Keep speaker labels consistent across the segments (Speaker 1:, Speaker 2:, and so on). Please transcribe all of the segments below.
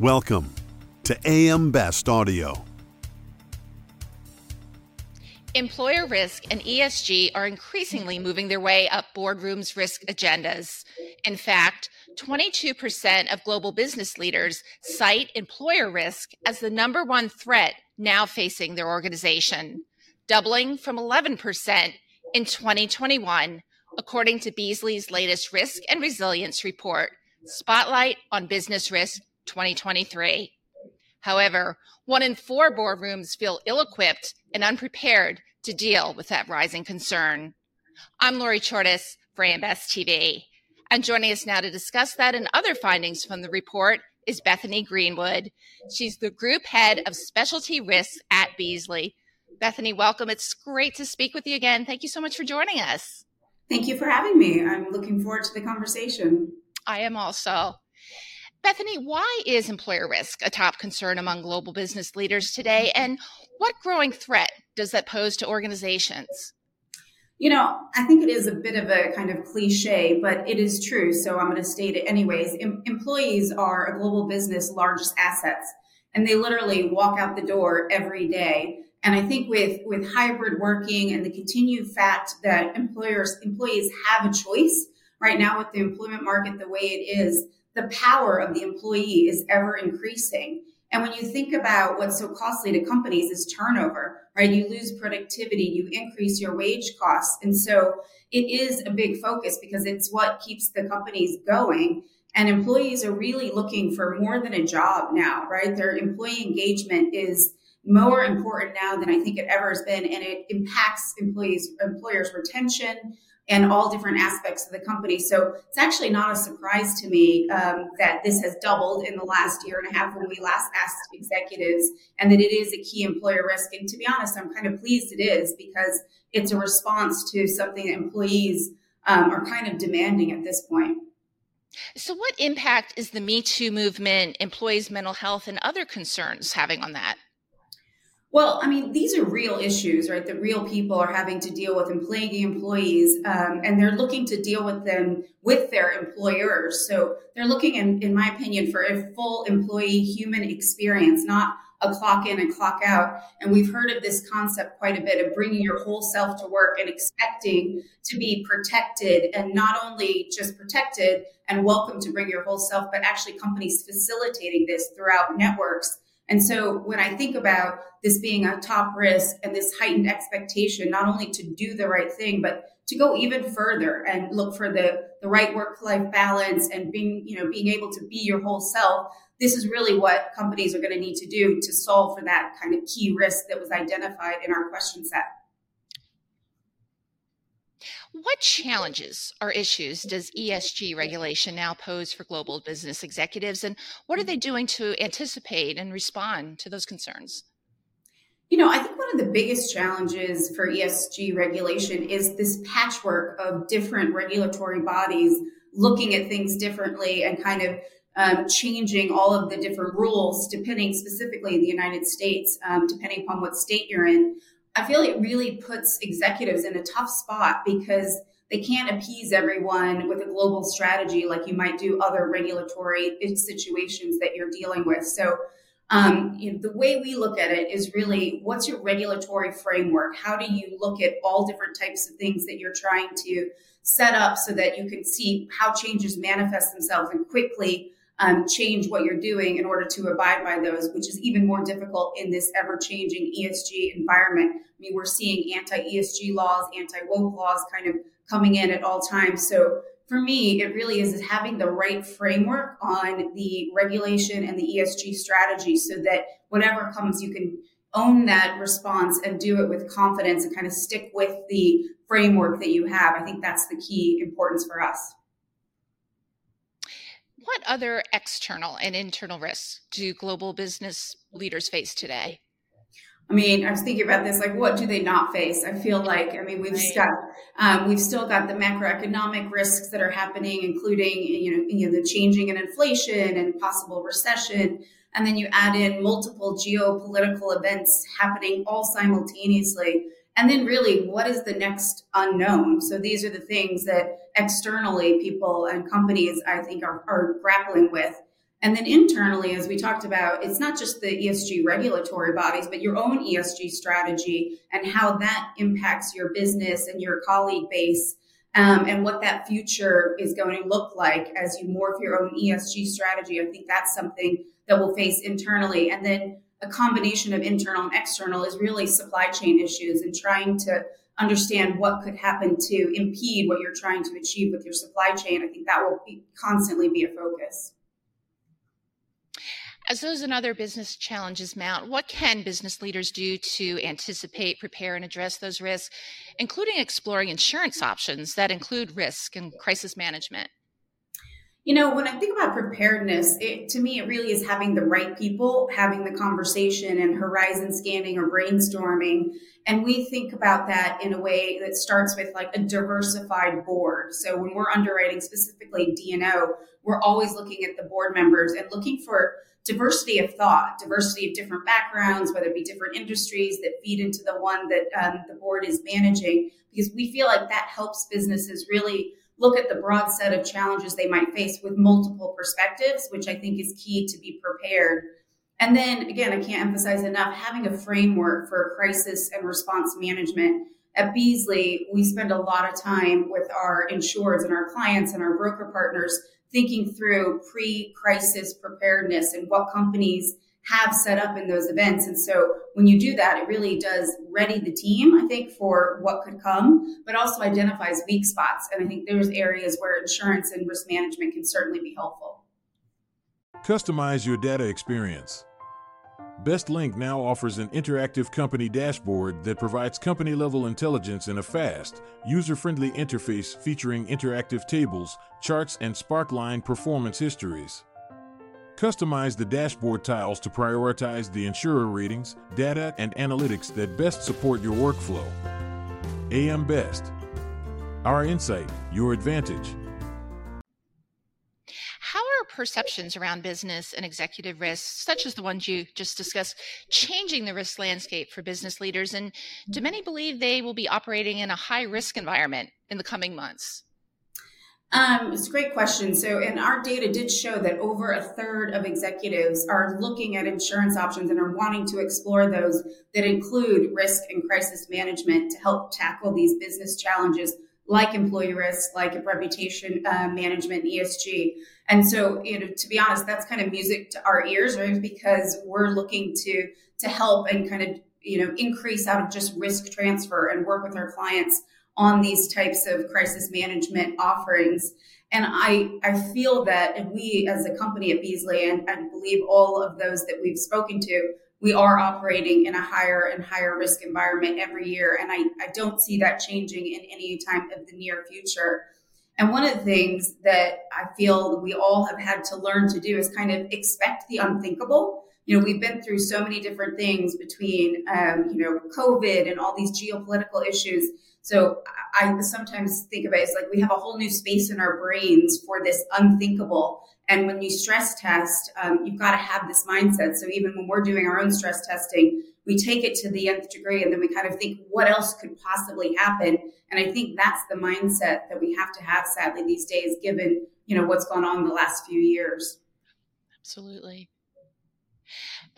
Speaker 1: Welcome to AM Best Audio.
Speaker 2: Employer risk and ESG are increasingly moving their way up boardrooms' risk agendas. In fact, 22% of global business leaders cite employer risk as the number one threat now facing their organization, doubling from 11% in 2021, according to Beazley's latest Risk and Resilience Report, Spotlight on Business Risk 2023. However, one in four boardrooms feel ill equipped and unprepared to deal with that rising concern. I'm Lori Chordas for AM Best TV. And joining us now to discuss that and other findings from the report is Bethany Greenwood. She's the group head of specialty risks at Beazley. Bethany, welcome. It's great to speak with you again. Thank you so much for joining us.
Speaker 3: Thank you for having me. I'm looking forward to the conversation.
Speaker 2: I am also. Bethany, why is employer risk a top concern among global business leaders today? Mm-hmm. And what growing threat does that pose to organizations?
Speaker 3: You know, I think it is a bit of a kind of cliche, but it is true. So I'm going to state it anyways. Em- employees are a global business largest assets, and they literally walk out the door every day. And I think with with hybrid working and the continued fact that employers employees have a choice right now with the employment market the way it is, the power of the employee is ever increasing. And when you think about what's so costly to companies is turnover, right? You lose productivity, you increase your wage costs. And so it is a big focus because it's what keeps the companies going. And employees are really looking for more than a job now, right? Their employee engagement is more important now than I think it ever has been. And it impacts employees, employers' retention, and all different aspects of the company. So it's actually not a surprise to me um, that this has doubled in the last year and a half when we last asked executives, and that it is a key employer risk. And to be honest, I'm kind of pleased it is because it's a response to something that employees um, are kind of demanding at this point.
Speaker 2: So, what impact is the Me Too movement, employees' mental health, and other concerns having on that?
Speaker 3: Well, I mean, these are real issues, right? That real people are having to deal with and plaguing employees, um, and they're looking to deal with them with their employers. So they're looking, in, in my opinion, for a full employee human experience, not a clock in and clock out. And we've heard of this concept quite a bit of bringing your whole self to work and expecting to be protected and not only just protected and welcome to bring your whole self, but actually companies facilitating this throughout networks and so when I think about this being a top risk and this heightened expectation, not only to do the right thing, but to go even further and look for the, the right work life balance and being, you know, being able to be your whole self. This is really what companies are going to need to do to solve for that kind of key risk that was identified in our question set.
Speaker 2: What challenges or issues does ESG regulation now pose for global business executives, and what are they doing to anticipate and respond to those concerns?
Speaker 3: You know, I think one of the biggest challenges for ESG regulation is this patchwork of different regulatory bodies looking at things differently and kind of um, changing all of the different rules depending specifically in the United States, um, depending upon what state you're in. I feel it really puts executives in a tough spot because they can't appease everyone with a global strategy like you might do other regulatory situations that you're dealing with. So, um, you know, the way we look at it is really what's your regulatory framework? How do you look at all different types of things that you're trying to set up so that you can see how changes manifest themselves and quickly um, change what you're doing in order to abide by those, which is even more difficult in this ever changing ESG environment. I mean, we're seeing anti ESG laws, anti woke laws kind of coming in at all times. So for me, it really is having the right framework on the regulation and the ESG strategy so that whatever comes, you can own that response and do it with confidence and kind of stick with the framework that you have. I think that's the key importance for us.
Speaker 2: What other external and internal risks do global business leaders face today?
Speaker 3: I mean, I was thinking about this, like, what do they not face? I feel like, I mean, we've right. got, um, we've still got the macroeconomic risks that are happening, including, you know, you know, the changing in inflation and possible recession. And then you add in multiple geopolitical events happening all simultaneously. And then really, what is the next unknown? So these are the things that externally people and companies, I think, are, are grappling with. And then internally, as we talked about, it's not just the ESG regulatory bodies, but your own ESG strategy and how that impacts your business and your colleague base. Um, and what that future is going to look like as you morph your own ESG strategy. I think that's something that we'll face internally. And then a combination of internal and external is really supply chain issues and trying to understand what could happen to impede what you're trying to achieve with your supply chain. I think that will be, constantly be a focus.
Speaker 2: As those and other business challenges mount, what can business leaders do to anticipate, prepare, and address those risks, including exploring insurance options that include risk and crisis management?
Speaker 3: You know, when I think about preparedness, it, to me, it really is having the right people, having the conversation and horizon scanning or brainstorming. And we think about that in a way that starts with like a diversified board. So when we're underwriting specifically D&O, we're always looking at the board members and looking for diversity of thought, diversity of different backgrounds, whether it be different industries that feed into the one that um, the board is managing, because we feel like that helps businesses really look at the broad set of challenges they might face with multiple perspectives, which I think is key to be prepared. And then again, I can't emphasize enough having a framework for crisis and response management. At Beazley, we spend a lot of time with our insureds and our clients and our broker partners thinking through pre crisis preparedness and what companies have set up in those events. And so when you do that, it really does ready the team, I think, for what could come, but also identifies weak spots. And I think there's areas where insurance and risk management can certainly be helpful.
Speaker 4: Customize your data experience. BestLink now offers an interactive company dashboard that provides company level intelligence in a fast, user friendly interface featuring interactive tables, charts, and Sparkline performance histories. Customize the dashboard tiles to prioritize the insurer ratings, data, and analytics that best support your workflow. AM Best. Our insight, your advantage.
Speaker 2: How are perceptions around business and executive risks, such as the ones you just discussed, changing the risk landscape for business leaders? And do many believe they will be operating in a high risk environment in the coming months?
Speaker 3: Um, it's a great question. So, and our data did show that over a third of executives are looking at insurance options and are wanting to explore those that include risk and crisis management to help tackle these business challenges like employee risk, like reputation uh, management, ESG. And so, you know, to be honest, that's kind of music to our ears, right? Because we're looking to to help and kind of you know increase out of just risk transfer and work with our clients on these types of crisis management offerings. And I, I feel that we as a company at Beazley, and I believe all of those that we've spoken to, we are operating in a higher and higher risk environment every year. And I, I don't see that changing in any time of the near future. And one of the things that I feel we all have had to learn to do is kind of expect the unthinkable. You know, we've been through so many different things between, um, you know, COVID and all these geopolitical issues so I sometimes think of it as like we have a whole new space in our brains for this unthinkable. And when you stress test, um, you've got to have this mindset. So even when we're doing our own stress testing, we take it to the nth degree and then we kind of think what else could possibly happen. And I think that's the mindset that we have to have sadly these days, given, you know, what's gone on the last few years.
Speaker 2: Absolutely.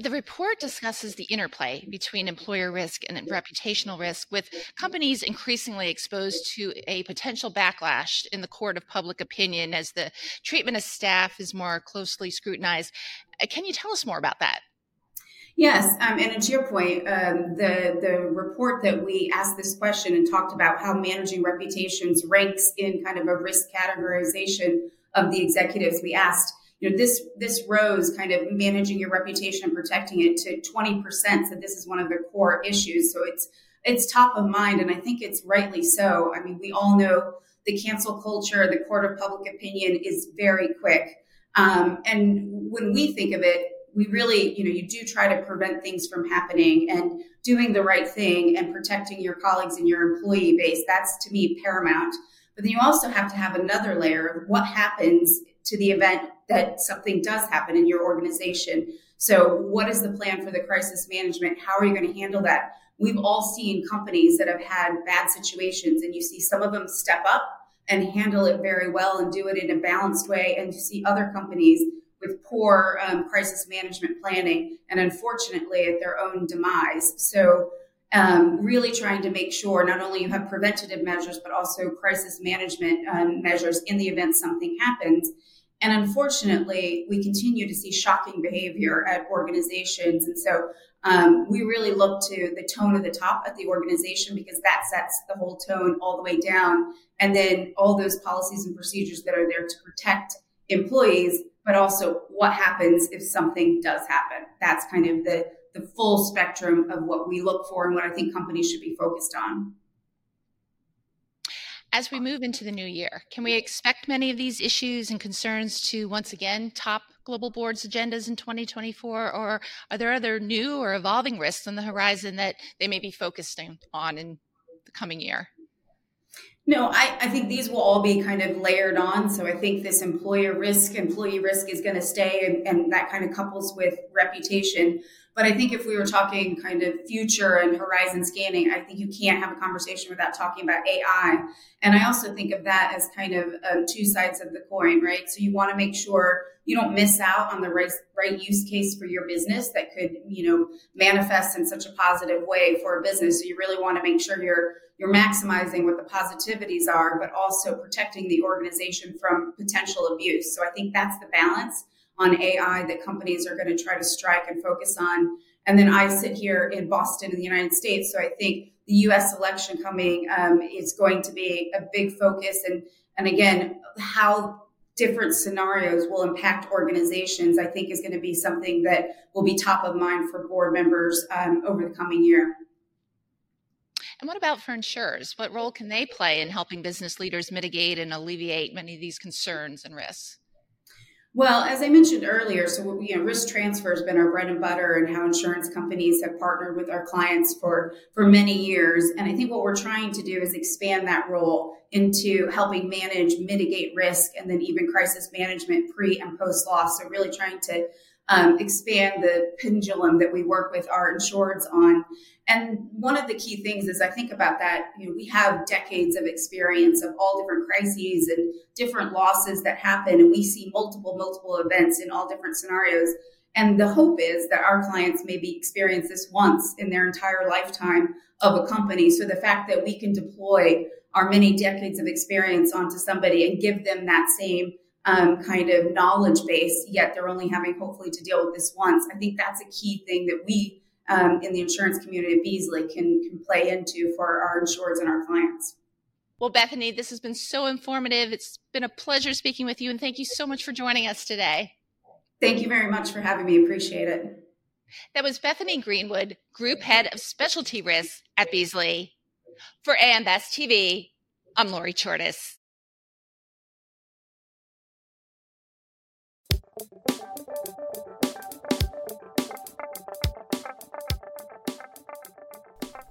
Speaker 2: The report discusses the interplay between employer risk and reputational risk, with companies increasingly exposed to a potential backlash in the court of public opinion as the treatment of staff is more closely scrutinized. Uh, can you tell us more about that?
Speaker 3: Yes, um, and to your point, um, the the report that we asked this question and talked about how managing reputations ranks in kind of a risk categorization of the executives. We asked you know this this rose kind of managing your reputation and protecting it to 20% so this is one of the core issues. So it's it's top of mind and i think it's rightly so. I mean we all know the cancel culture the court of public opinion is very quick. Um, and when we think of it we really you know you do try to prevent things from happening and doing the right thing and protecting your colleagues and your employee base that's to me paramount. But then you also have to have another layer of what happens to the event that something does happen in your organization. So, what is the plan for the crisis management? How are you going to handle that? We've all seen companies that have had bad situations, and you see some of them step up and handle it very well and do it in a balanced way. And you see other companies with poor um, crisis management planning and unfortunately at their own demise. So, um, really trying to make sure not only you have preventative measures, but also crisis management um, measures in the event something happens. And unfortunately, we continue to see shocking behavior at organizations. And so um, we really look to the tone of the top at the organization because that sets the whole tone all the way down. And then all those policies and procedures that are there to protect employees, but also what happens if something does happen. That's kind of the, the full spectrum of what we look for and what I think companies should be focused on.
Speaker 2: As we move into the new year, can we expect many of these issues and concerns to once again top global boards' agendas in 2024? Or are there other new or evolving risks on the horizon that they may be focusing on in the coming year?
Speaker 3: No, I, I think these will all be kind of layered on. So I think this employer risk, employee risk is going to stay, and, and that kind of couples with reputation. But I think if we were talking kind of future and horizon scanning, I think you can't have a conversation without talking about AI. And I also think of that as kind of um, two sides of the coin, right? So you want to make sure you don't miss out on the right, right use case for your business that could, you know, manifest in such a positive way for a business. So you really want to make sure you're you're maximizing what the positivities are, but also protecting the organization from potential abuse. So I think that's the balance on AI that companies are going to try to strike and focus on. And then I sit here in Boston in the United States. So I think the US election coming um, is going to be a big focus. And, and again, how different scenarios will impact organizations, I think is going to be something that will be top of mind for board members um, over the coming year.
Speaker 2: And what about for insurers? What role can they play in helping business leaders mitigate and alleviate many of these concerns and risks?
Speaker 3: Well, as I mentioned earlier, so you know, risk transfer has been our bread and butter, and how insurance companies have partnered with our clients for for many years. And I think what we're trying to do is expand that role into helping manage, mitigate risk, and then even crisis management pre and post loss. So really trying to um, expand the pendulum that we work with our insureds on. And one of the key things is I think about that, you know, we have decades of experience of all different crises and different losses that happen, and we see multiple, multiple events in all different scenarios. And the hope is that our clients maybe experience this once in their entire lifetime of a company. So the fact that we can deploy our many decades of experience onto somebody and give them that same um, kind of knowledge base, yet they're only having hopefully to deal with this once. I think that's a key thing that we um, in the insurance community at Beazley can, can play into for our insureds and our clients.
Speaker 2: Well, Bethany, this has been so informative. It's been a pleasure speaking with you, and thank you so much for joining us today.
Speaker 3: Thank you very much for having me. Appreciate it.
Speaker 2: That was Bethany Greenwood, Group Head of Specialty Risks at Beazley. For AM Best TV, I'm Lori Chordas.